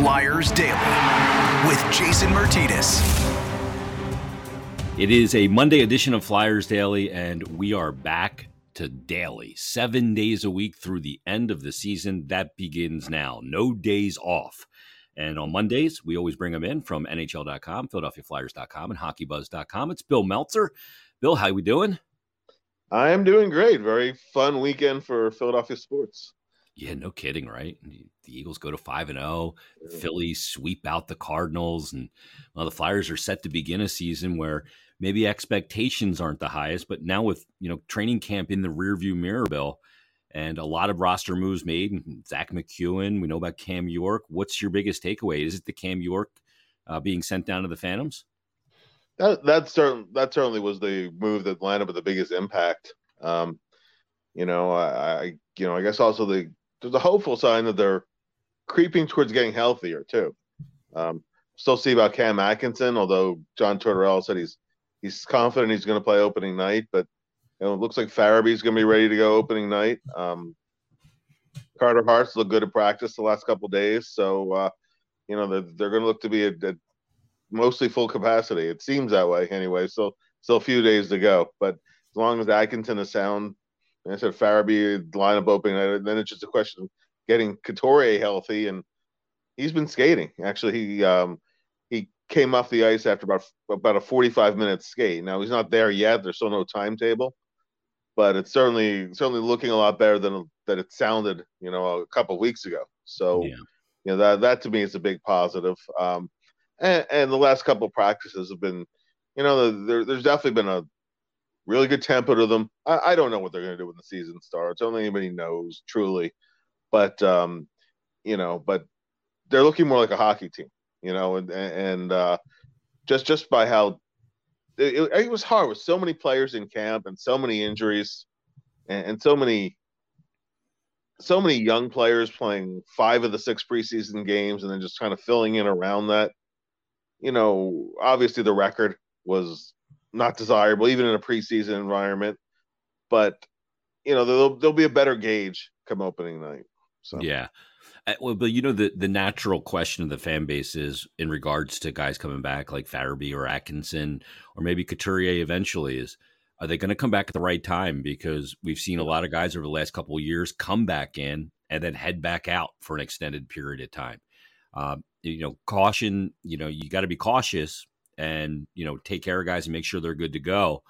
Flyers Daily with Jason Martinez. It is a Monday edition of Flyers Daily, and we are back to daily, seven days a week through the end of the season. That begins now. No days off. And on Mondays, we always bring them in from NHL.com, PhiladelphiaFlyers.com, and HockeyBuzz.com. It's Bill Meltzer. Bill, how are we doing? I am doing great. Very fun weekend for Philadelphia sports. Yeah, no kidding, right? The Eagles go to five and zero. Oh. Phillies sweep out the Cardinals, and well, the Flyers are set to begin a season where maybe expectations aren't the highest, but now with you know training camp in the rearview mirror, Bill, and a lot of roster moves made. Zach MacEwen, we know about Cam York. What's your biggest takeaway? Is it the Cam York uh, being sent down to the Phantoms? That that certainly that certainly was the move that landed with the biggest impact. Um, you know, I, I you know I guess also the there's a hopeful sign that they're creeping towards getting healthier too. Um, still see about Cam Atkinson, although John Tortorella said he's he's confident he's going to play opening night, but you know, it looks like Farabee's going to be ready to go opening night. Um, Carter Hart's looked good at practice the last couple days, so uh, you know they're, they're going to look to be at, mostly full capacity. It seems that way anyway. So still a few days to go, but as long as Atkinson is sound, I said Farabee lineup opening, then it's just a question of getting Couturier healthy, and he's been skating. Actually, he um, he came off the ice after about about a 45 minute skate. Now he's not there yet. There's still no timetable, but it's certainly certainly looking a lot better than that it sounded, you know, a couple weeks ago. So, yeah. you know, that that to me is a big positive. Um, and, and the last couple of practices have been, you know, there, there's definitely been a really good tempo to them. I, I don't know what they're going to do when the season starts. Only anybody knows truly, but um, you know, but they're looking more like a hockey team, you know, and and uh, just just by how it, it, was hard with so many players in camp and so many injuries and, and so many so many young players playing five of the six preseason games and then just kind of filling in around that. You know, obviously the record was not desirable, even in a preseason environment. But you know, there'll there'll be a better gauge come opening night. So yeah. Uh, well, but you know the the natural question of the fan base is in regards to guys coming back like Farabee or Atkinson or maybe Couturier eventually is are they going to come back at the right time? Because we've seen a lot of guys over the last couple of years come back in and then head back out for an extended period of time. Um, you know, caution. You know, you got to be cautious and you know take care of guys and make sure they're good to go.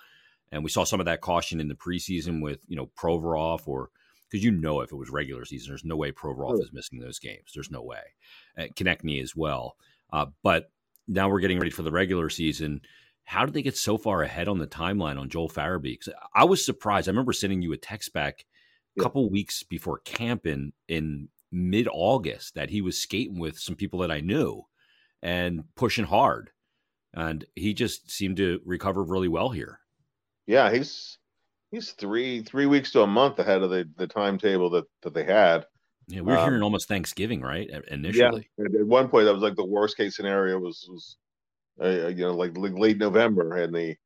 And we saw some of that caution in the preseason with you know Provorov or because you know if it was regular season, there's no way Provorov is missing those games. There's no way. And Konecny as well. Uh, but now we're getting ready for the regular season. How did they get so far ahead on the timeline on Joel Farabee? Because I was surprised. I remember sending you a text back a couple weeks before camp in in mid August that he was skating with some people that I knew and pushing hard and he just seemed to recover really well here. Yeah, he's he's three three weeks to a month ahead of the, the timetable that, that they had. Yeah, we were um, hearing almost Thanksgiving, right? Initially, yeah. At one point, that was like the worst case scenario was was uh, you know like late November, and the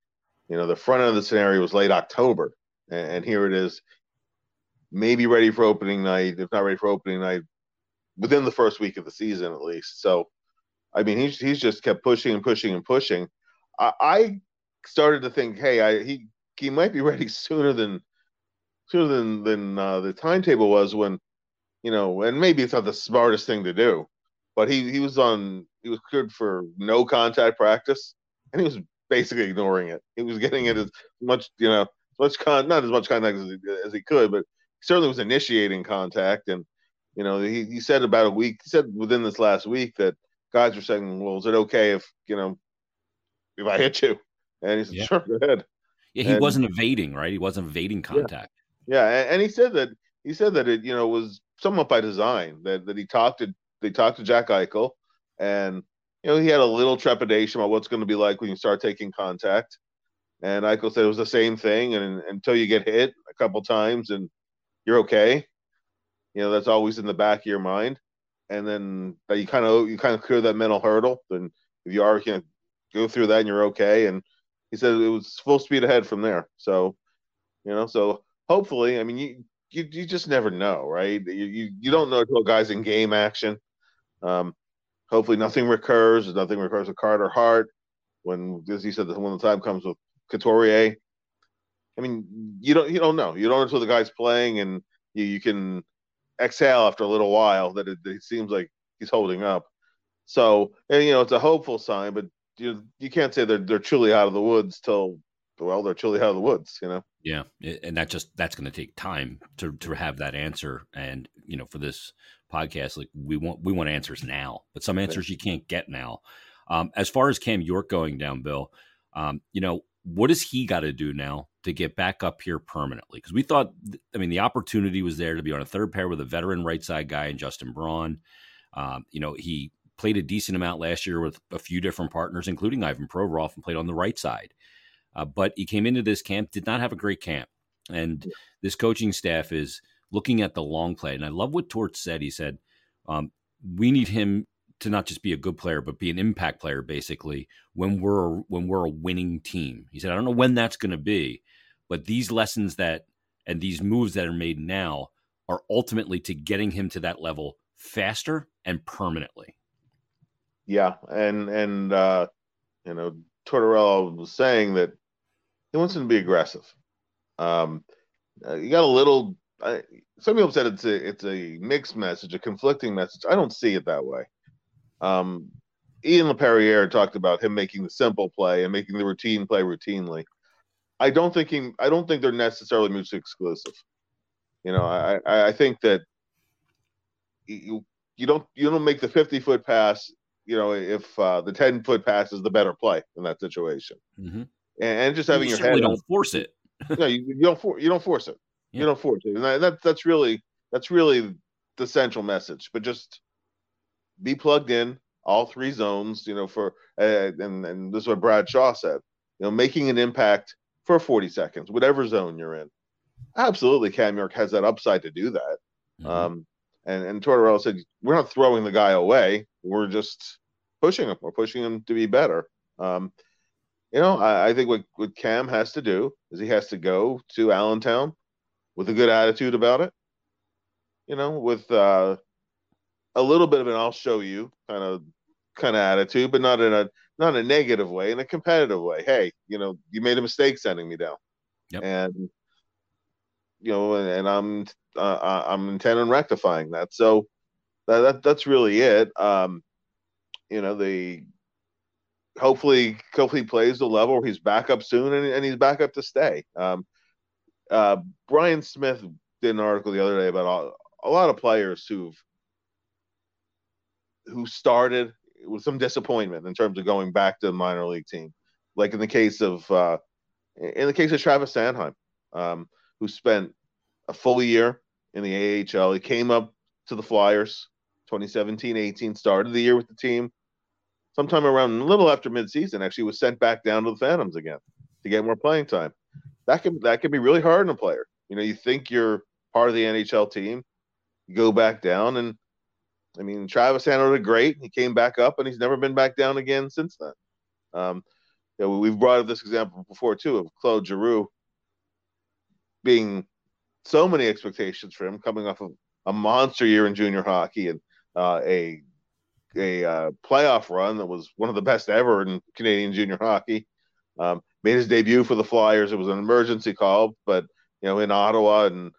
you know the front end of the scenario was late October, and, and here it is, maybe ready for opening night, if not ready for opening night, within the first week of the season at least. So I mean, he's he's just kept pushing and pushing and pushing. I, I started to think, hey, I, he he might be ready sooner than sooner than than uh, the timetable was when, you know, and maybe it's not the smartest thing to do, but he he was on he was cleared for no contact practice, and he was basically ignoring it. He was getting it as much, you know, much con not as much contact as he, as he could, but certainly was initiating contact. And you know, he he said about a week. He said within this last week that guys were saying, "Well, is it okay if you know if I hit you?" And he said, yeah. "Sure, go ahead." Yeah, he and, wasn't evading, right? He wasn't evading contact. Yeah, yeah. And, and, he said that he said that it you know was somewhat by design that that he talked to they talked to Jack Eichel, and you know he had a little trepidation about what's going to be like when you start taking contact. And Eichel said it was the same thing, and, and until you get hit a couple times and you're okay, you know that's always in the back of your mind and then you kind of you kind of clear that mental hurdle. Then if you are, you go through that and you're okay. And he said it was full speed ahead from there. So, you know, so hopefully, I mean, you you, you just never know, right? You, you you don't know until guys in game action. Um, hopefully nothing recurs. Nothing recurs with Carter Hart. When, as he said, when the time comes with Couturier, I mean, you don't you don't know. You don't know until the guy's playing, and you, you can exhale after a little while that it, it, seems like he's holding up. So, and you know, it's a hopeful sign, but you you can't say they're they're truly out of the woods till well, they're truly out of the woods. You know. Yeah, and that just that's going to take time to to have that answer, and you know, for this podcast, like we want we want answers now, but some answers you can't get now. Um, as far as Cam York going down, Bill, um, you know, what does he got to do now to get back up here permanently? Because we thought, I mean, the opportunity was there to be on a third pair with a veteran right side guy and Justin Braun. Um, you know, he played a decent amount last year with a few different partners, including Ivan Provorov, and played on the right side. Uh, but he came into this camp, did not have a great camp. And this coaching staff is looking at the long play. And I love what Torts said. He said, um, we need him to not just be a good player, but be an impact player, basically, when we're when we're a winning team. He said, I don't know when that's going to be, but these lessons that and these moves that are made now are ultimately to getting him to that level faster and permanently. Yeah, and and uh, you know, Tortorella was saying that he wants him to be aggressive. Um, uh, you got a little. Uh, some people said it's a it's a mixed message, a conflicting message. I don't see it that way. Um, Ian Laperriere talked about him making the simple play and making the routine play routinely. I don't think he, I don't think they're necessarily mutually exclusive. You know, I, I think that you, you don't you don't make the 50 foot pass. You know, if uh, the 10 foot pass is the better play in that situation, mm-hmm. and, and, just having you your head don't force it. no, you, you, don't for, you don't force it. Yeah. You don't force it, and that, that's really that's really the central message. But just be plugged in all three zones. You know, for uh, and and this is what Brad Shaw said. You know, making an impact for 40 seconds, whatever zone you're in. Absolutely, Cam York has that upside to do that. Mm-hmm. Um, and and Tortorella said we're not throwing the guy away. We're just pushing him. We're pushing him to be better. Um, you know, I, I, think what, what Cam has to do is he has to go to Allentown with a good attitude about it. You know, with uh, a little bit of an "I'll show you" kind of kind of attitude, but not in a not a negative way, in a competitive way. Hey, you know, you made a mistake sending me down, yep. and you know, and, and I'm uh, I'm intent on rectifying that. So that, that that's really it. Um, you know, the hopefully hopefully plays the level he's back up soon and, and he's back up to stay. Um, uh, Brian Smith did an article the other day about all, a lot of players who've who started with some disappointment in terms of going back to the minor league team. Like in the case of uh, in the case of Travis Sanheim, um, who spent a full year in the AHL. He came up to the Flyers 2017-18, started the year with the team. Sometime around a little after midseason, actually was sent back down to the Phantoms again to get more playing time. That can that can be really hard on a player. You know, you think you're part of the NHL team, you go back down, and I mean, Travis handled it great. He came back up, and he's never been back down again since then. Um, you know, we've brought up this example before too of Claude Giroux being so many expectations for him, coming off of a monster year in junior hockey and uh, a a uh, playoff run that was one of the best ever in Canadian junior hockey. Um, made his debut for the Flyers. It was an emergency call, but you know, in Ottawa and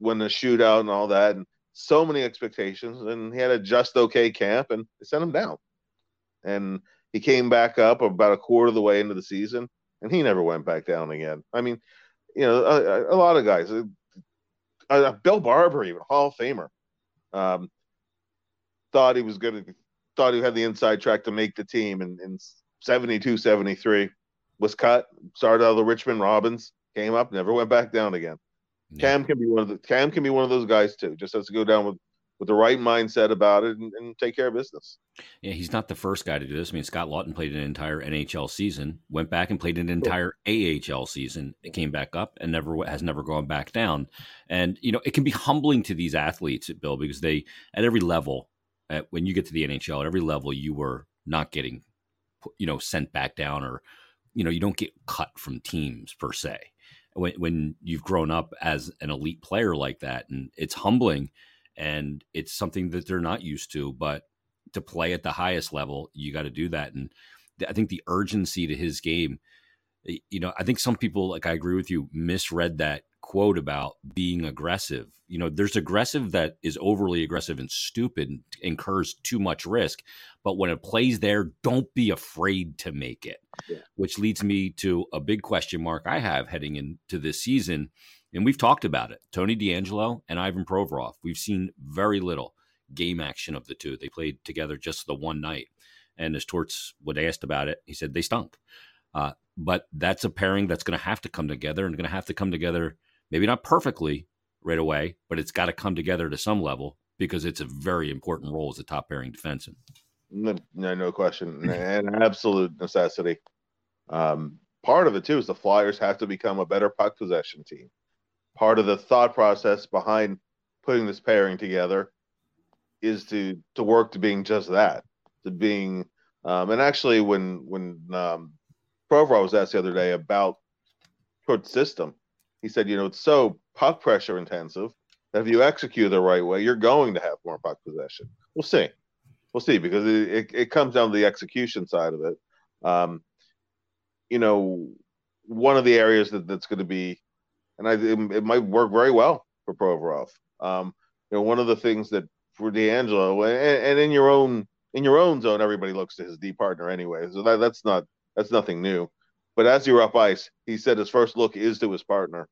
win the shootout and all that. And so many expectations, and he had a just okay camp, and they sent him down. And he came back up about a quarter of the way into the season, and he never went back down again. I mean, you know, a, a lot of guys. Uh, Bill Barber, even Hall of Famer, um, thought he was going to, thought he had the inside track to make the team, and in 72, 73, was cut. Started out of the Richmond Robins, came up, never went back down again. Cam can be one of the Cam can be one of those guys too. Just has to go down with with the right mindset about it and, and, take care of business. Yeah, he's not the first guy to do this. I mean, Scott Laughton played an entire NHL season, went back and played an entire AHL season, it came back up and never has never gone back down. And you know, it can be humbling to these athletes, Bill, because they at every level, at, when you get to the NHL, at every level, you were not getting, you know, sent back down or, you know, you don't get cut from teams per se when, when you've grown up as an elite player like that. And it's humbling and it's something that they're not used to. But to play at the highest level, you got to do that. And I think the urgency to his game, you know, I think some people, like I agree with you, misread that quote about being aggressive. You know, there's aggressive that is overly aggressive and stupid and incurs too much risk. But when it plays there, don't be afraid to make it. Yeah. Which leads me to a big question mark I have heading into this season. And we've talked about it. Tony DeAngelo and Ivan Provorov. We've seen very little game action of the two. They played together just the one night. And as Torts would asked about it, he said they stunk. Uh, but that's a pairing that's going to have to come together and going to have to come together maybe not perfectly right away, but it's got to come together to some level because it's a very important role as a top pairing defenseman. No, no, question, an absolute necessity. Um, part of it too is the Flyers have to become a better puck possession team. Part of the thought process behind putting this pairing together is to to work to being just that, to being. Um, and actually, when when um, Provorov was asked the other day about Kurt's system, he said, you know, it's so puck pressure intensive that if you execute the right way, you're going to have more puck possession. We'll see. We'll see because it, it, it comes down to the execution side of it. Um, you know, one of the areas that, that's going to be, and I, it, it, might work very well for Provorov. Um, you know, one of the things that for DeAngelo and, and in your own in your own zone, everybody looks to his D partner anyway. So that, that's not that's nothing new. But as you're up ice, he said his first look is to his partner,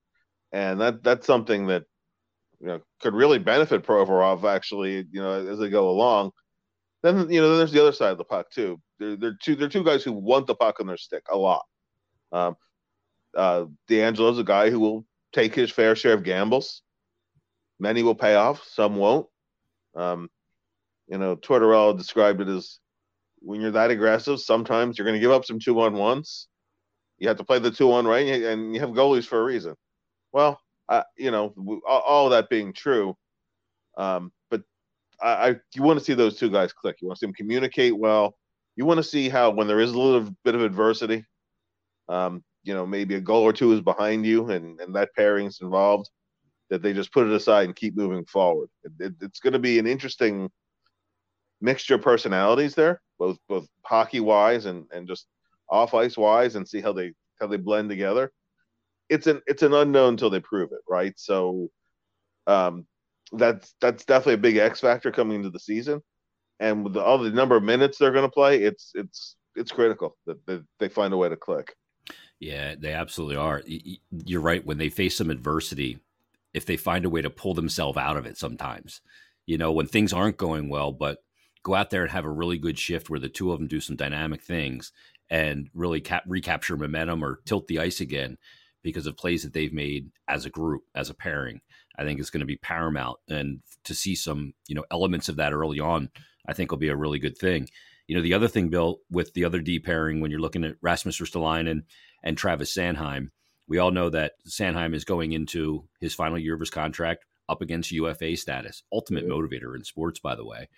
and that that's something that you know could really benefit Provorov actually. You know, as they go along. Then you know, then there's the other side of the puck too. They're, they're two they're two guys who want the puck on their stick a lot. Um, uh, DeAngelo's a guy who will take his fair share of gambles. Many will pay off, some won't. Um, you know, Tortorella described it as when you're that aggressive, sometimes you're going to give up some two on ones you have to play the two on right, and you have goalies for a reason. Well, uh, you know, all, that being true, um, I, I you want to see those two guys click. You want to see them communicate well. You want to see how when there is a little bit of adversity, um, you know, maybe a goal or two is behind you, and and that pairing's involved, that they just put it aside and keep moving forward. It, it, it's going to be an interesting mixture of personalities there, both both hockey wise and and just off ice wise and see how they how they blend together. It's an it's an unknown until they prove it, right? So um that's that's definitely a big X factor coming into the season. And with the, all the number of minutes they're going to play, it's it's it's critical that, that they find a way to click. Yeah, they absolutely are. You're right. When they face some adversity, if they find a way to pull themselves out of it, sometimes, you know, when things aren't going well, but go out there and have a really good shift where the two of them do some dynamic things and really cap- recapture momentum or tilt the ice again because of plays that they've made as a group, as a pairing. I think is going to be paramount, and to see some you know elements of that early on, I think will be a really good thing. You know, the other thing, Bill, with the other D pairing, when you're looking at Rasmus Ristolainen and Travis Sanheim, we all know that Sanheim is going into his final year of his contract up against UFA status, ultimate motivator in sports, by the way.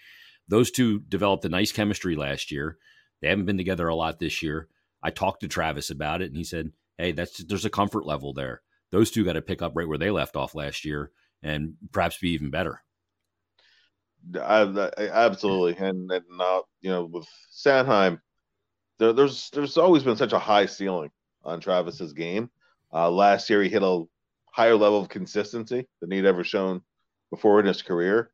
Those two developed a nice chemistry last year. They haven't been together a lot this year. I talked to Travis about it, and he said, "Hey, that's there's a comfort level there. Those two got to pick up right where they left off last year, and perhaps be even better." I, I, absolutely, and and uh, you know with Sanheim, there, there's there's always been such a high ceiling on Travis's game. Uh, last year, he hit a higher level of consistency than he'd ever shown before in his career.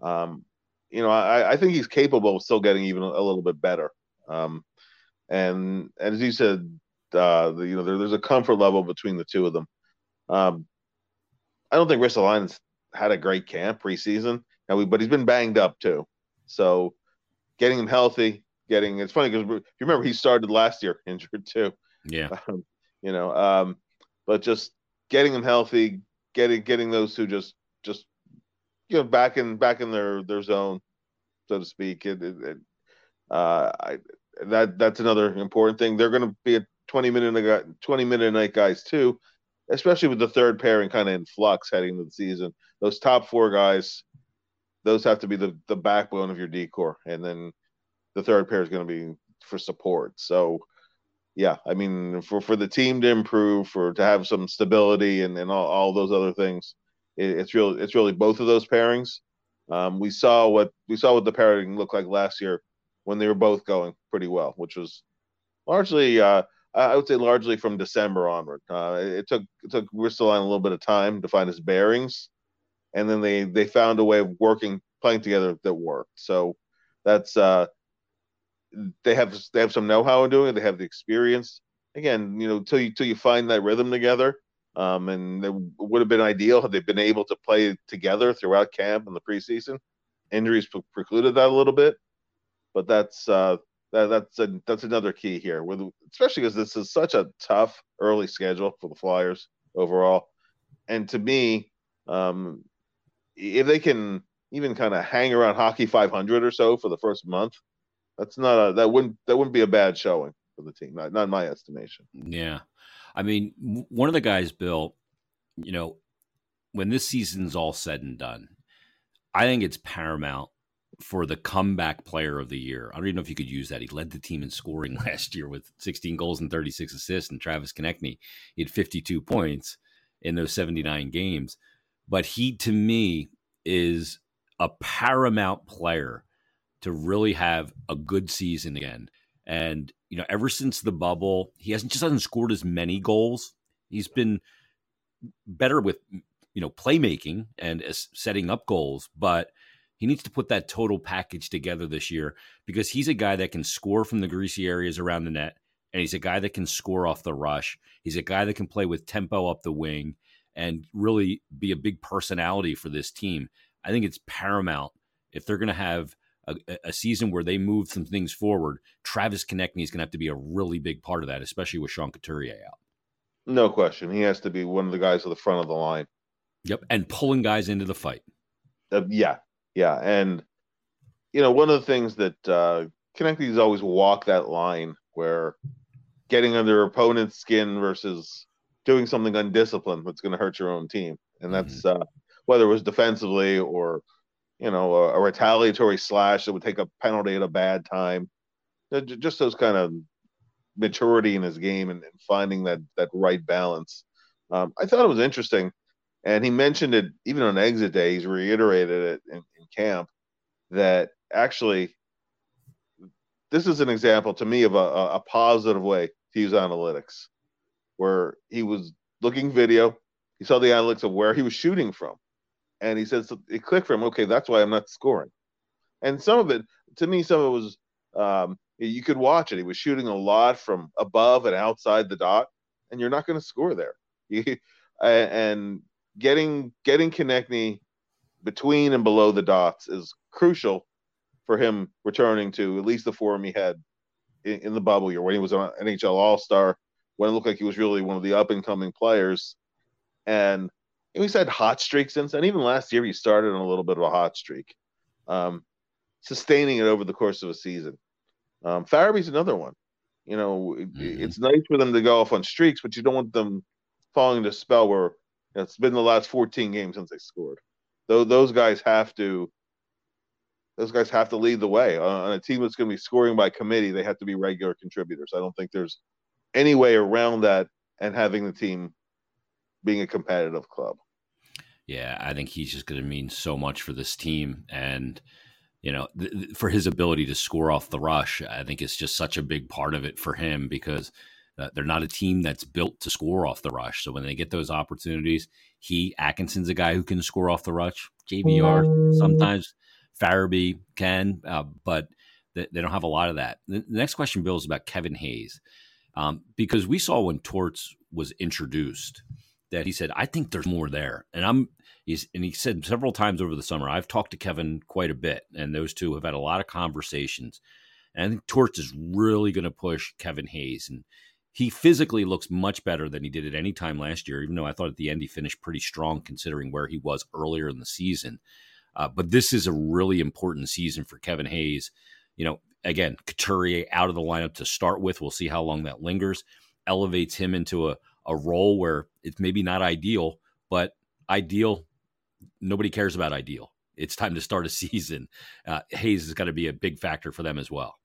Um, you know, I, I think he's capable of still getting even a, little bit better. Um, and, and as you said, uh, the, you know, there, there's a comfort level between the two of them. Um, I don't think Ristolainen's had a great camp preseason, and we, but he's been banged up too. So getting him healthy, getting it's funny because you remember he started last year injured too. Yeah. Um, you know, um, but just getting him healthy, getting getting those two just just you know back in back in their their zone, so to speak. It, it, it uh, I, that that's another important thing. They're going to be a 20 minute a 20 minute a night guys too, especially with the third pairing kind of in flux heading into the season. Those top four guys, those have to be the the backbone of your D corps, and then the third pair is going to be for support. So, yeah, I mean, for for the team to improve, for to have some stability and and all, all those other things, it, it's really it's really both of those pairings. Um, we saw what we saw what the pairing looked like last year when they were both going pretty well, which was largely, uh, I would say, largely from December onward. Uh, it took it took Ristolainen a little bit of time to find his bearings, and then they they found a way of working playing together that worked. So that's uh, they have they have some know-how in doing it. They have the experience. Again, you know, till you till you find that rhythm together. Um, and it would have been ideal had they been able to play together throughout camp and the preseason. Injuries pre- precluded that a little bit, but that's uh, that, that's a, that's another key here, with especially because this is such a tough early schedule for the Flyers overall. And to me, um, if they can even kind of hang around hockey 500 or so for the first month, that's not a that wouldn't that wouldn't be a bad showing for the team. Not not in my estimation. Yeah, I mean, one of the guys, Bill, you know, when this season's all said and done, I think it's paramount for the comeback player of the year. I don't even know if you could use that. He led the team in scoring last year with 16 goals and 36 assists, and Travis Konecny he had 52 points in those 79 games. But he, to me, is a paramount player to really have a good season again. And you know, ever since the bubble, he hasn't just hasn't scored as many goals. He's been better with you know playmaking and setting up goals, but he needs to put that total package together this year because he's a guy that can score from the greasy areas around the net, and he's a guy that can score off the rush. He's a guy that can play with tempo up the wing and really be a big personality for this team. I think it's paramount if they're going to have a, a, season where they move some things forward. Travis Konecny is going to have to be a really big part of that, especially with Sean Couturier out. No question, he has to be one of the guys at the front of the line. Yep, and pulling guys into the fight. Uh, yeah, yeah, and you know one of the things that uh, Konecny's always walk that line where getting under opponent's skin versus doing something undisciplined that's going to hurt your own team, and that's mm-hmm. uh, whether it was defensively or you know a, a, retaliatory slash that would take a penalty at a bad time. Just those kind of maturity in his game and, and finding that that right balance. Um, I thought it was interesting, and he mentioned it even on exit day. He's reiterated it in, in camp that actually this is an example to me of a, a positive way to use analytics, where he was looking video, he saw the analytics of where he was shooting from, and he says it clicked for him. Okay, that's why I'm not scoring. And some of it, to me, some of it was um, you could watch it. He was shooting a lot from above and outside the dot, and you're not going to score there. and getting getting Konecny between and below the dots is crucial for him returning to at least the form he had in, in the bubble year when he was an NHL All Star, when it looked like he was really one of the up and coming players. And he's had hot streaks since then. Even last year, he started on a little bit of a hot streak, um, sustaining it over the course of a season. Um, Farabee's another one. You know, mm-hmm. it's nice for them to go off on streaks, but you don't want them falling into a spell where it's been the last 14 games since they scored. Those those guys have to. Those guys have to lead the way on a team that's going to be scoring by committee. They have to be regular contributors. I don't think there's any way around that and having the team being a competitive club. Yeah, I think he's just going to mean so much for this team, and you know, th- for his ability to score off the rush, I think it's just such a big part of it for him because uh, they're not a team that's built to score off the rush. So when they get those opportunities, he Atkinson's a guy who can score off the rush. JVR sometimes Farabee can, uh, but they, they, don't have a lot of that. The, the next question, Bill, is about Kevin Hayes, um, because we saw when Torts was introduced that he said, I think there's more there. And I'm he's and he said several times over the summer, I've talked to Kevin quite a bit, and those two have had a lot of conversations. And I think Torts is really going to push Kevin Hayes. And he physically looks much better than he did at any time last year, even though I thought at the end he finished pretty strong considering where he was earlier in the season. Uh, but this is a really important season for Kevin Hayes. You know, again, Couturier out of the lineup to start with. We'll see how long that lingers. Elevates him into a a role where it's maybe not ideal, but ideal. Nobody cares about ideal. It's time to start a season. Uh, Hayes is going to be a big factor for them as well.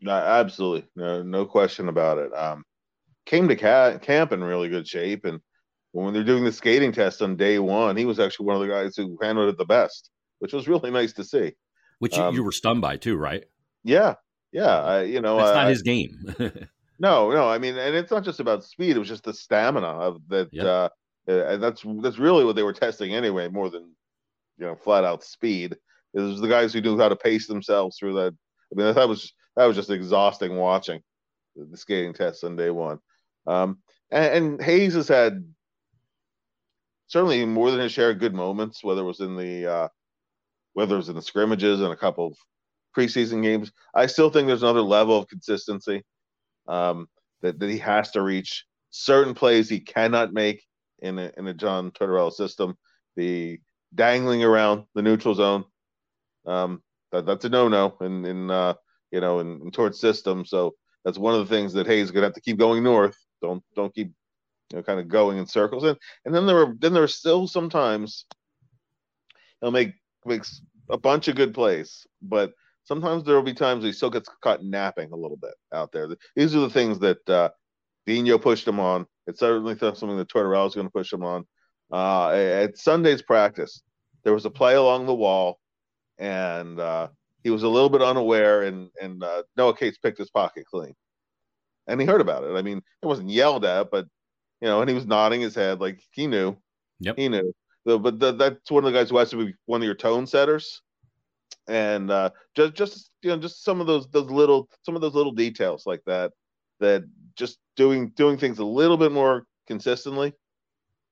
No, absolutely, no, no question about it. Um, came to ca- camp in really good shape, and when they're doing the skating test on day one, he was actually one of the guys who handled it the best. which was really nice to see. Which um, you were stunned by too, right? Yeah, yeah. I, you know, it's uh, not his game. no, no. I mean, and it's not just about speed; it was just the stamina of that. Yep. Uh, and that's that's really what they were testing anyway, more than you know, flat out speed. It was the guys who knew how to pace themselves through that. I mean, that was that was just exhausting watching the skating tests on day one. Um, and, and Hayes has had certainly more than his share of good moments, whether it was in the uh, whether it was in the scrimmages and a couple of preseason games. I still think there's another level of consistency um, that, that he has to reach. Certain plays he cannot make in a, in a John Tortorella system. The dangling around the neutral zone, um, that, that's a no-no in in uh, you know and, in Tort's system. So that's one of the things that Hayes to have to keep going north. Don't don't keep you know kind of going in circles. And and then there were then there are still sometimes he'll make makes a bunch of good plays, but sometimes there will be times he still gets caught napping a little bit out there. These are the things that uh, Dino pushed him on. It's certainly something that Tortorella is going to push him on. Uh, at Sunday's practice, there was a play along the wall, and uh, he was a little bit unaware, and and uh, Noah Cates picked his pocket clean, and he heard about it. I mean, it wasn't yelled at, but you know, and he was nodding his head like he knew. Yep. He knew. So, but the, that's one of the guys who has to be one of your tone setters and uh, just just you know just some of those those little some of those little details like that that just doing doing things a little bit more consistently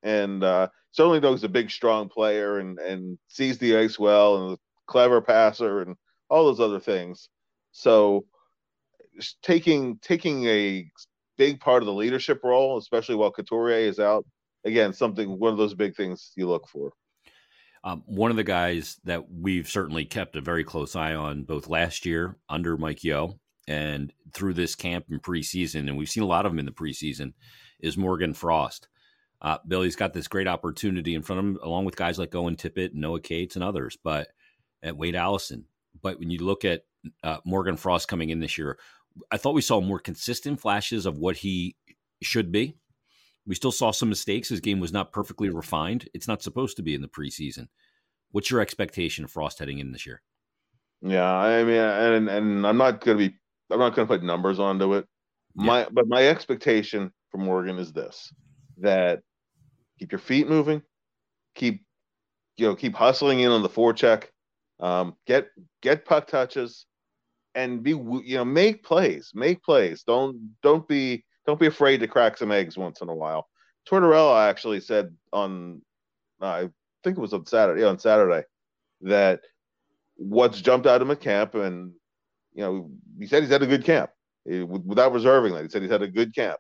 and uh, certainly knows a big strong player and and sees the ice well and a clever passer and all those other things so taking taking a big part of the leadership role especially while Couturier is out again something one of those big things you look for um, one of the guys that we've certainly kept a very close eye on both last year under Mike Yeo and through this camp and preseason, and we've seen a lot of them in the preseason, is Morgan Frost. Uh, Billy's got this great opportunity in front of him, along with guys like Owen Tippett, Noah Cates, and others, but at Wade Allison. But when you look at uh, Morgan Frost coming in this year, I thought we saw more consistent flashes of what he should be. We still saw some mistakes. His game was not perfectly refined. It's not supposed to be in the preseason. What's your expectation of Frost heading in this year? Yeah, I mean, and and I'm not going to be, I'm not to put numbers onto it. Yeah. My, but my expectation for Morgan is this: that keep your feet moving, keep, you know, keep hustling in on the forecheck, um, get get puck touches, and be, you know, make plays, make plays. Don't don't be don't be afraid to crack some eggs once in a while. Tortorella actually said on, uh, I think it was on Saturday, on Saturday, that what's jumped out of him camp, and you know, he said he's had a good camp without reserving that. He said he's had a good camp.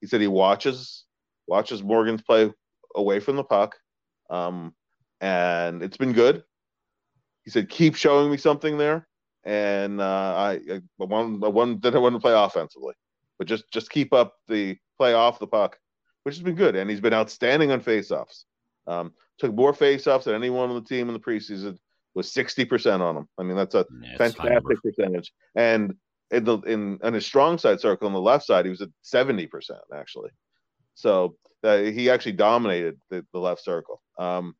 He said he watches watches Morgan's play away from the puck, um, and it's been good. He said, "Keep showing me something there." And uh, I, I I want, then I want to play offensively but just just keep up the play off the puck, which has been good. And he's been outstanding on faceoffs. Um, took more faceoffs than anyone on the team in the preseason. Was sixty percent on them. I mean, that's a yeah, fantastic percentage. And in the in on his strong side circle on the left side, he was at seventy percent actually. So uh, he actually dominated the, the left circle. Um,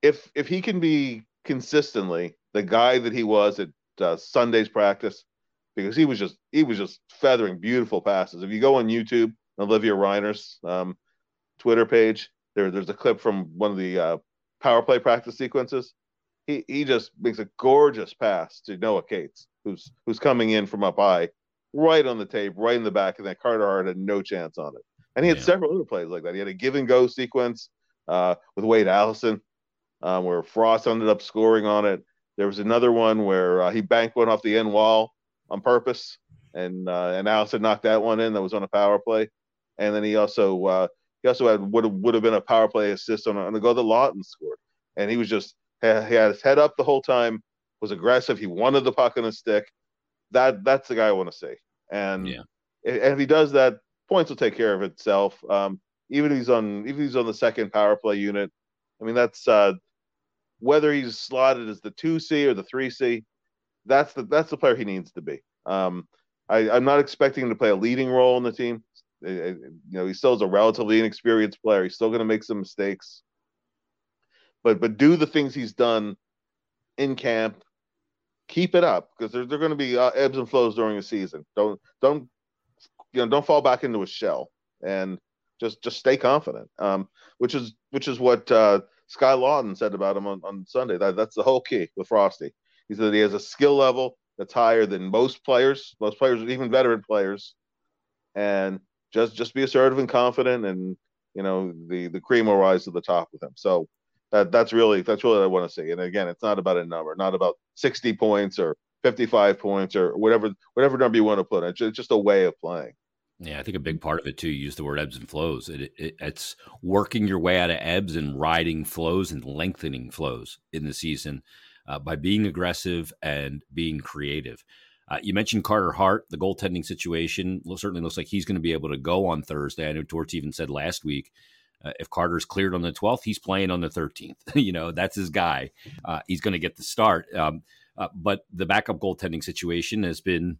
if if he can be consistently the guy that he was at uh, Sunday's practice, because he was just he was just feathering beautiful passes. If you go on YouTube, Olivia Reiner's um, Twitter page, there there's a clip from one of the uh, power play practice sequences. He he just makes a gorgeous pass to Noah Cates, who's who's coming in from up high, right on the tape, right in the back, and then Carter Hart had no chance on it. And he had yeah. several other plays like that. He had a give and go sequence uh, with Wade Allison, um, where Frost ended up scoring on it. There was another one where uh, he banked one off the end wall on purpose, and uh, and Allison knocked that one in. That was on a power play, and then he also uh, he also had would have would have been a power play assist on, on the go that Laughton scored, and he was just he had his head up the whole time, was aggressive. He wanted the puck on his stick. That that's the guy I want to see, and yeah. and if he does that, points will take care of itself. Um, even if he's on even if he's on the second power play unit, I mean that's uh, whether he's slotted as the two C or the three C that's the that's the player he needs to be. Um, I, am not expecting him to play a leading role in the team. You know, he still is a relatively inexperienced player. He's still going to make some mistakes, but but do the things he's done in camp. Keep it up because there's are going to be uh, ebbs and flows during the season. Don't don't you know don't fall back into a shell and just just stay confident. Um, which is which is what uh, Sky Laughton said about him on, on Sunday. That that's the whole key with Frosty. He said he has a skill level that's higher than most players, most players, even veteran players, and just just be assertive and confident, and you know the the cream will rise to the top with him. So that that's really that's really what I want to see. And again, it's not about a number, not about sixty points or fifty five points or whatever whatever number you want to put. It's just, it's just a way of playing. Yeah, I think a big part of it too. You use the word ebbs and flows. It, it, it's working your way out of ebbs and riding flows and lengthening flows in the season uh, by being aggressive and being creative. Uh, you mentioned Carter Hart, the goaltending situation. Well, certainly looks like he's going to be able to go on Thursday. I know Torts even said last week uh, if Carter's cleared on the 12th, he's playing on the 13th. you know, that's his guy. Uh, he's going to get the start. Um, uh, but the backup goaltending situation has been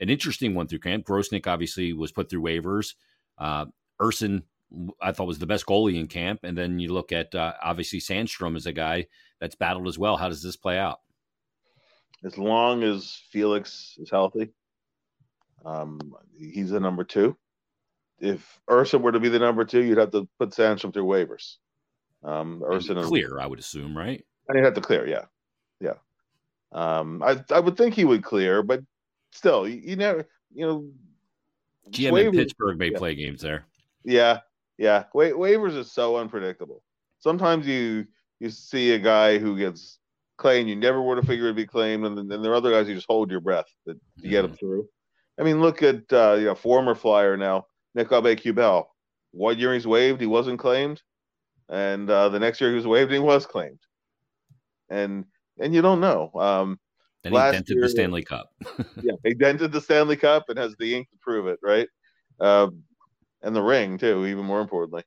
an interesting one through camp. Grosenick obviously was put through waivers. Uh, Ersson, I thought was the best goalie in camp. And then you look at uh, obviously Sandstrom as a guy that's battled as well. How does this play out? As long as Felix is healthy, um, he's the number two. If Ersson were to be the number two, you'd have to put Sandstrom through waivers. Um, Ersson clear, is, I would assume, right? And he'd have to clear, yeah, yeah. Um, I I would think he would clear, but still, you, you never, you know. GM waivers, in Pittsburgh may yeah. play games there. Yeah, yeah. Wa- waivers is so unpredictable. Sometimes you you see a guy who gets claimed, you never would have figured it'd be claimed, and then, then there are other guys you just hold your breath that you mm-hmm. get them through. I mean, look at uh, you know former Flyer now, Nick Aube-Kubel. One year he's waived, he wasn't claimed, and uh, the next year he was waived, he was claimed. And and you don't know. Um, and he dented year, the Stanley Cup. yeah, he dented the Stanley Cup and has the ink to prove it, right? Um, and the ring too, even more importantly.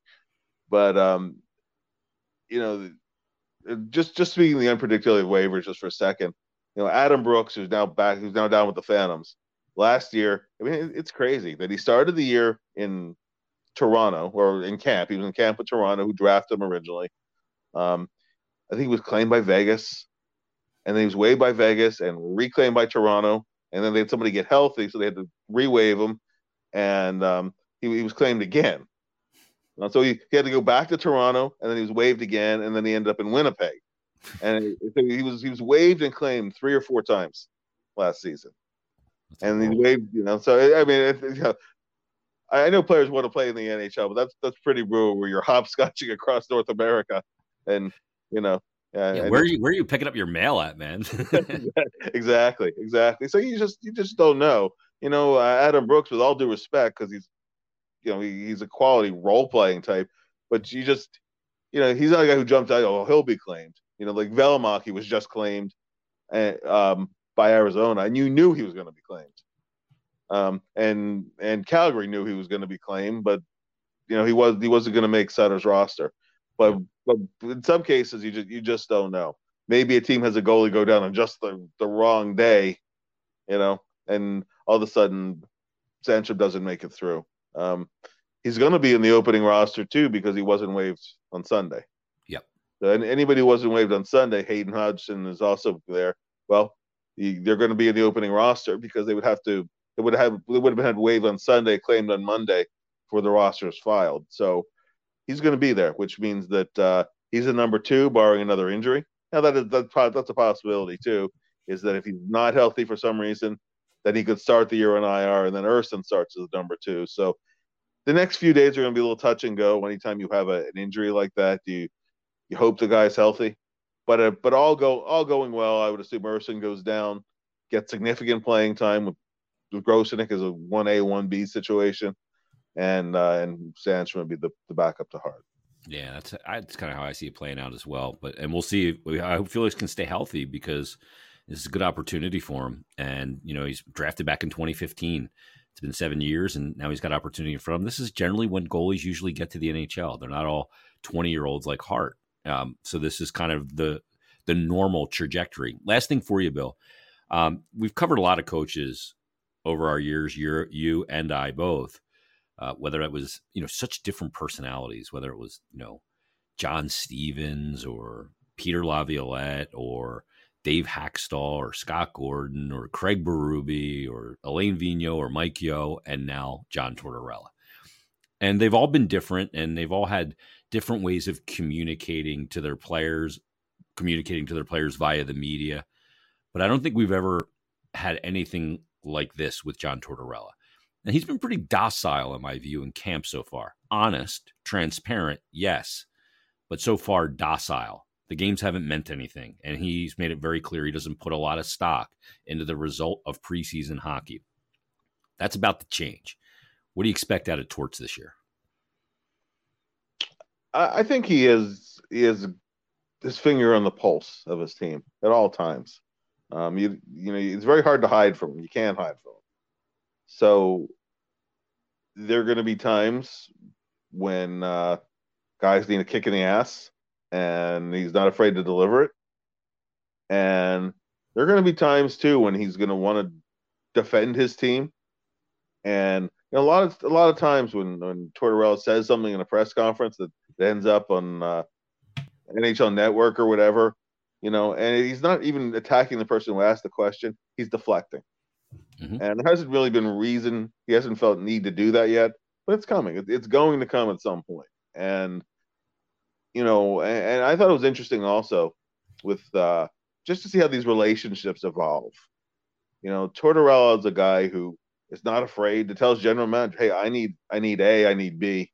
But um, you know, just just speaking the unpredictability of waivers just for a second, you know, Adam Brooks, who's now back, who's now down with the Phantoms. Last year, I mean, it's crazy that he started the year in Toronto or in camp. He was in camp with Toronto, who drafted him originally. Um, I think he was claimed by Vegas and then he was waived by Vegas and reclaimed by Toronto. And then they had somebody get healthy, so they had to re-waive him, and um, he, he, was claimed again. And so he, he had to go back to Toronto, and then he was waived again, and then he ended up in Winnipeg. And he was he was waived and claimed three or four times last season, that's and cool. he waived. You know, so I mean, it, you know, I know players want to play in the NHL, but that's that's pretty brutal where you're hopscotching across North America, and you know yeah, yeah, where are you where are you picking up your mail at, man? exactly, exactly. So you just you just don't know. You know, uh, Adam Brooks, with all due respect, because he's you know he, he's a quality role playing type, but you just you know he's not a guy who jumped out. Oh, he'll be claimed. You know, like Valimaki was just claimed, and, um, by Arizona, and you knew he was going to be claimed. Um, and and Calgary knew he was going to be claimed, but you know he was he wasn't going to make Sutter's roster. But but in some cases, you just you just don't know. Maybe a team has a goalie go down on just the, the wrong day, you know, and all of a sudden, Sancho doesn't make it through. Um, he's going to be in the opening roster too because he wasn't waived on Sunday. Yep. So, and anybody who wasn't waived on Sunday, Hayden Hodgson is also there. Well, he, they're going to be in the opening roster because they would have to. They would have. They would have had waived on Sunday, claimed on Monday, for the rosters filed. So he's going to be there, which means that uh, he's a number two, barring another injury. Now that is that's, that's a possibility too. Is that if he's not healthy for some reason, then he could start the year on IR, and then Ersson starts as a number two. So the next few days are going to be a little touch and go. Anytime you have a, an injury like that, you you hope the guy's healthy, but uh, but all go all going well. I would assume Ersson goes down, gets significant playing time with, Grosenick as a one A one B situation and uh, and Sandstrom would be the, the backup to Hart. Yeah, that's that's kind of how I see it playing out as well. But and we'll see. I hope Felix can stay healthy because this is a good opportunity for him. And you know, he's drafted back in 2015. It's been seven years, and now he's got opportunity in front of him. This is generally when goalies usually get to the NHL. They're not all 20 year olds like Hart. Um, so this is kind of the the normal trajectory. Last thing for you, Bill. Um, we've covered a lot of coaches over our years. You, you and I both uh, whether it was you know such different personalities, whether it was you know John Stevens or Peter Laviolette or Dave Hakstol or Scott Gordon or Craig Berube or Alain Vigneault or Mike Yeo and now John Tortorella. And they've all been different and they've all had different ways of communicating to their players, communicating to their players via the media. But I don't think we've ever had anything like this with John Tortorella. And he's been pretty docile, in my view, in camp so far. Honest, transparent, yes, but so far docile. The games haven't meant anything, and he's made it very clear he doesn't put a lot of stock into the result of preseason hockey. That's about to change. What do you expect out of Torts this year? I think he is he is his finger on the pulse of his team at all times. Um, you you know it's very hard to hide from him. You can't hide from him. So there are going to be times when uh, guys need a kick in the ass, and he's not afraid to deliver it. And there are going to be times too when he's going to want to defend his team. And you know, a lot of a lot of times when when Tortorella says something in a press conference that, ends up on uh, NHL Network or whatever, you know, and he's not even attacking the person who asked the question; he's deflecting. Mm-hmm. And there hasn't really been reason he hasn't felt need to do that yet, but it's coming. It's going to come at some point. And you know, and, and I thought it was interesting also with uh, just to see how these relationships evolve. You know, Tortorella is a guy who is not afraid to tell his general manager, "Hey, I need, I need A, I need B.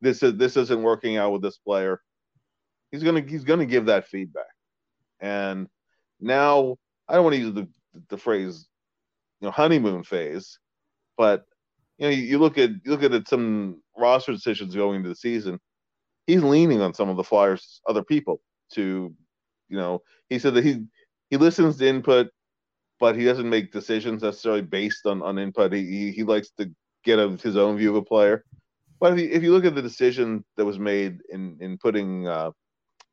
This is this isn't working out with this player." He's gonna he's gonna give that feedback. And now I don't want to use the the phrase you know honeymoon phase, but you know you, you look at you look at some roster decisions going into the season. He's leaning on some of the Flyers' other people to, you know, he said that he he listens to input, but he doesn't make decisions necessarily based on on input. He he likes to get a, his own view of a player. But if you, if you look at the decision that was made in in putting uh,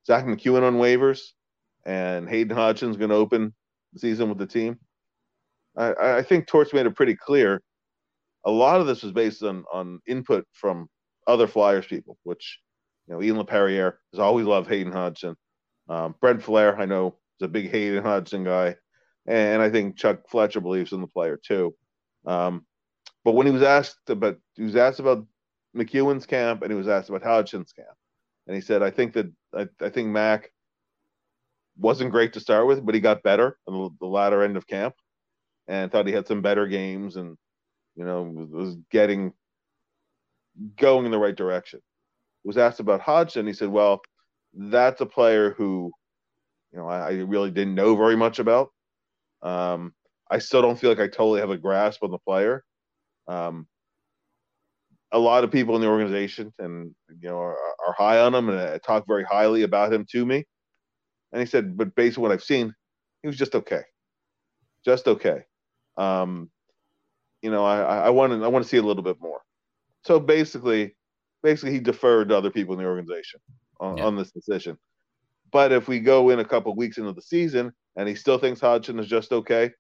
Zack MacEwen on waivers and Hayden Hodgson's going to open the season with the team, I, I think Torts made it pretty clear. A lot of this was based on on input from other Flyers people, which you know Ian Laperriere has always loved Hayden Hodgson. Um, Brent Flahr, I know, is a big Hayden Hodgson guy, and I think Chuck Fletcher believes in the player too. Um, but when he was asked about, he was asked about MacEwen's camp, and he was asked about Hodgson's camp, and he said, "I think that I, I think Mac wasn't great to start with, but he got better on the, the latter end of camp." And thought he had some better games and you know was getting going in the right direction. Was asked about Hodgson, he said, "Well, that's a player who, you know, I, I really didn't know very much about. Um, I still don't feel like I totally have a grasp on the player. Um, a lot of people in the organization and you know are, are high on him and uh, talk very highly about him to me. And he said, but based on what I've seen, he was just okay, just okay. Um, you know, I, I want to I want to see a little bit more. So basically, basically he deferred to other people in the organization on, yeah. on this decision. But if we go in a couple weeks into the season and he still thinks Hodgson is just okay,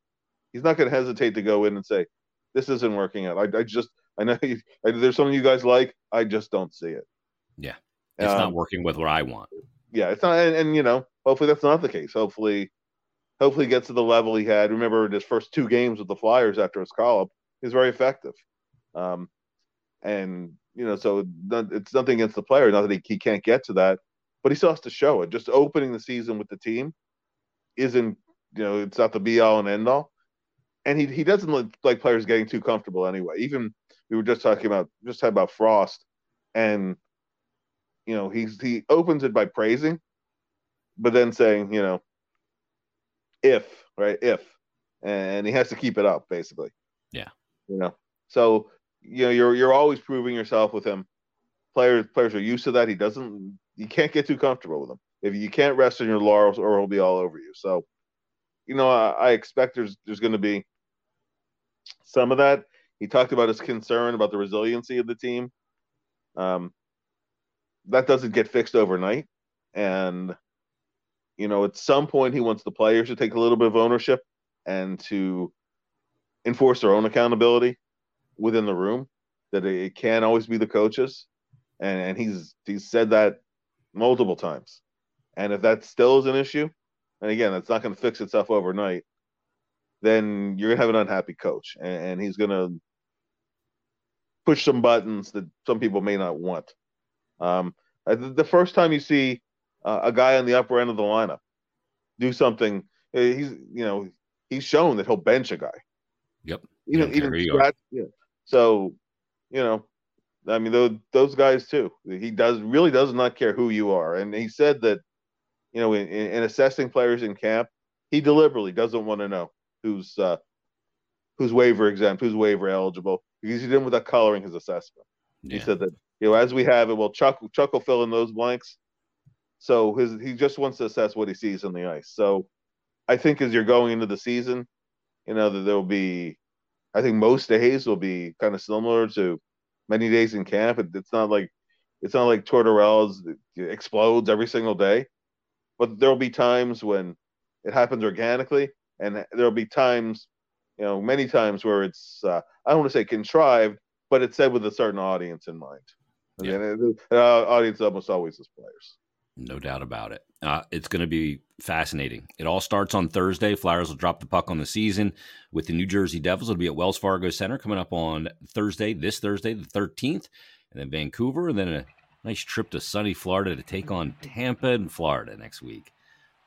he's not going to hesitate to go in and say, "This isn't working out." I, I just I know you, I, there's something you guys like. I just don't see it. Yeah, it's um, not working with what I want. Yeah, it's not, and, and you know, hopefully that's not the case. Hopefully, hopefully gets to the level he had. Remember in his first two games with the Flyers after his call up, he was very effective. Um, and you know, so it's nothing against the player, not that he, he can't get to that, but he still has to show it. Just opening the season with the team isn't, you know, it's not the be all and end all. And he he doesn't look like players getting too comfortable anyway. Even we were just talking about just talking about Frost, and you know he's he opens it by praising, but then saying, you know, if right? If. And he has to keep it up basically. Yeah. You know? So you know you're you're always proving yourself with him. Players players are used to that. He doesn't you can't get too comfortable with him. If you can't rest on your laurels or he'll be all over you. So you know i, I expect there's there's going to be some of that. He talked about his concern about the resiliency of the team. Um that doesn't get fixed overnight. And you know, at some point he wants the players to take a little bit of ownership and to enforce their own accountability within the room. That it can't always be the coaches, and, and he's he's said that multiple times. And if that still is an issue, and again, that's not going to fix itself overnight, then you're going to have an unhappy coach, and, and he's going to push some buttons that some people may not want. Um, the first time you see uh, a guy on the upper end of the lineup do something, uh, he's you know he's shown that he'll bench a guy. Yep. you Even even scratch, yeah. So, you know, I mean those those guys too. He does really does not care who you are, and he said that, you know, in, in assessing players in camp, he deliberately doesn't want to know who's uh, who's waiver exempt, who's waiver eligible, because he didn't without coloring his assessment. Yeah. He said that you know as we have it, well, Chuck Chuck will fill in those blanks. So his he just wants to assess what he sees on the ice. So I think as you're going into the season, you know that there will be, I think most days will be kind of similar to many days in camp. It, it's not like it's not like Tortorella's explodes every single day, but there will be times when it happens organically, and there will be times, you know, many times where it's uh, I don't want to say contrived, but it's said with a certain audience in mind. Yeah. And the uh, audience almost always is players. No doubt about it. Uh, it's going to be fascinating. It all starts on Thursday. Flyers will drop the puck on the season with the New Jersey Devils. It'll be at Wells Fargo Center coming up on Thursday, this Thursday, the 13th, and then Vancouver, and then a nice trip to sunny Florida to take on Tampa and Florida next week.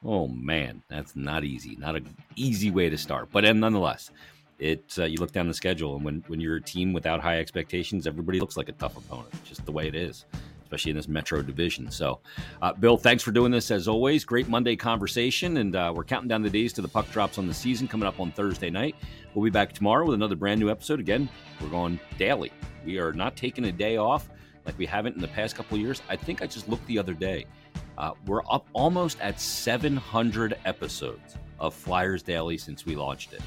Oh man, that's not easy. Not an easy way to start, but nonetheless, it uh, you look down the schedule, and when when you're a team without high expectations, everybody looks like a tough opponent. Just the way it is especially in this Metro division. So, uh, Bill, thanks for doing this as always. Great Monday conversation, and uh, we're counting down the days to the puck drops on the season coming up on Thursday night. We'll be back tomorrow with another brand new episode. Again, we're going daily. We are not taking a day off like we haven't in the past couple years. I think I just looked the other day. Uh, we're up almost at 700 episodes of Flyers Daily since we launched it.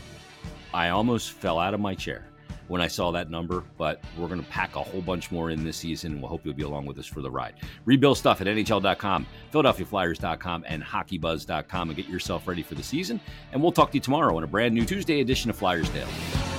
I almost fell out of my chair when I saw that number, but we're going to pack a whole bunch more in this season, and we'll hope you'll be along with us for the ride. Rebuild stuff at NHL.com, PhiladelphiaFlyers.com, and HockeyBuzz.com and get yourself ready for the season. And we'll talk to you tomorrow on a brand new Tuesday edition of Flyers Daily.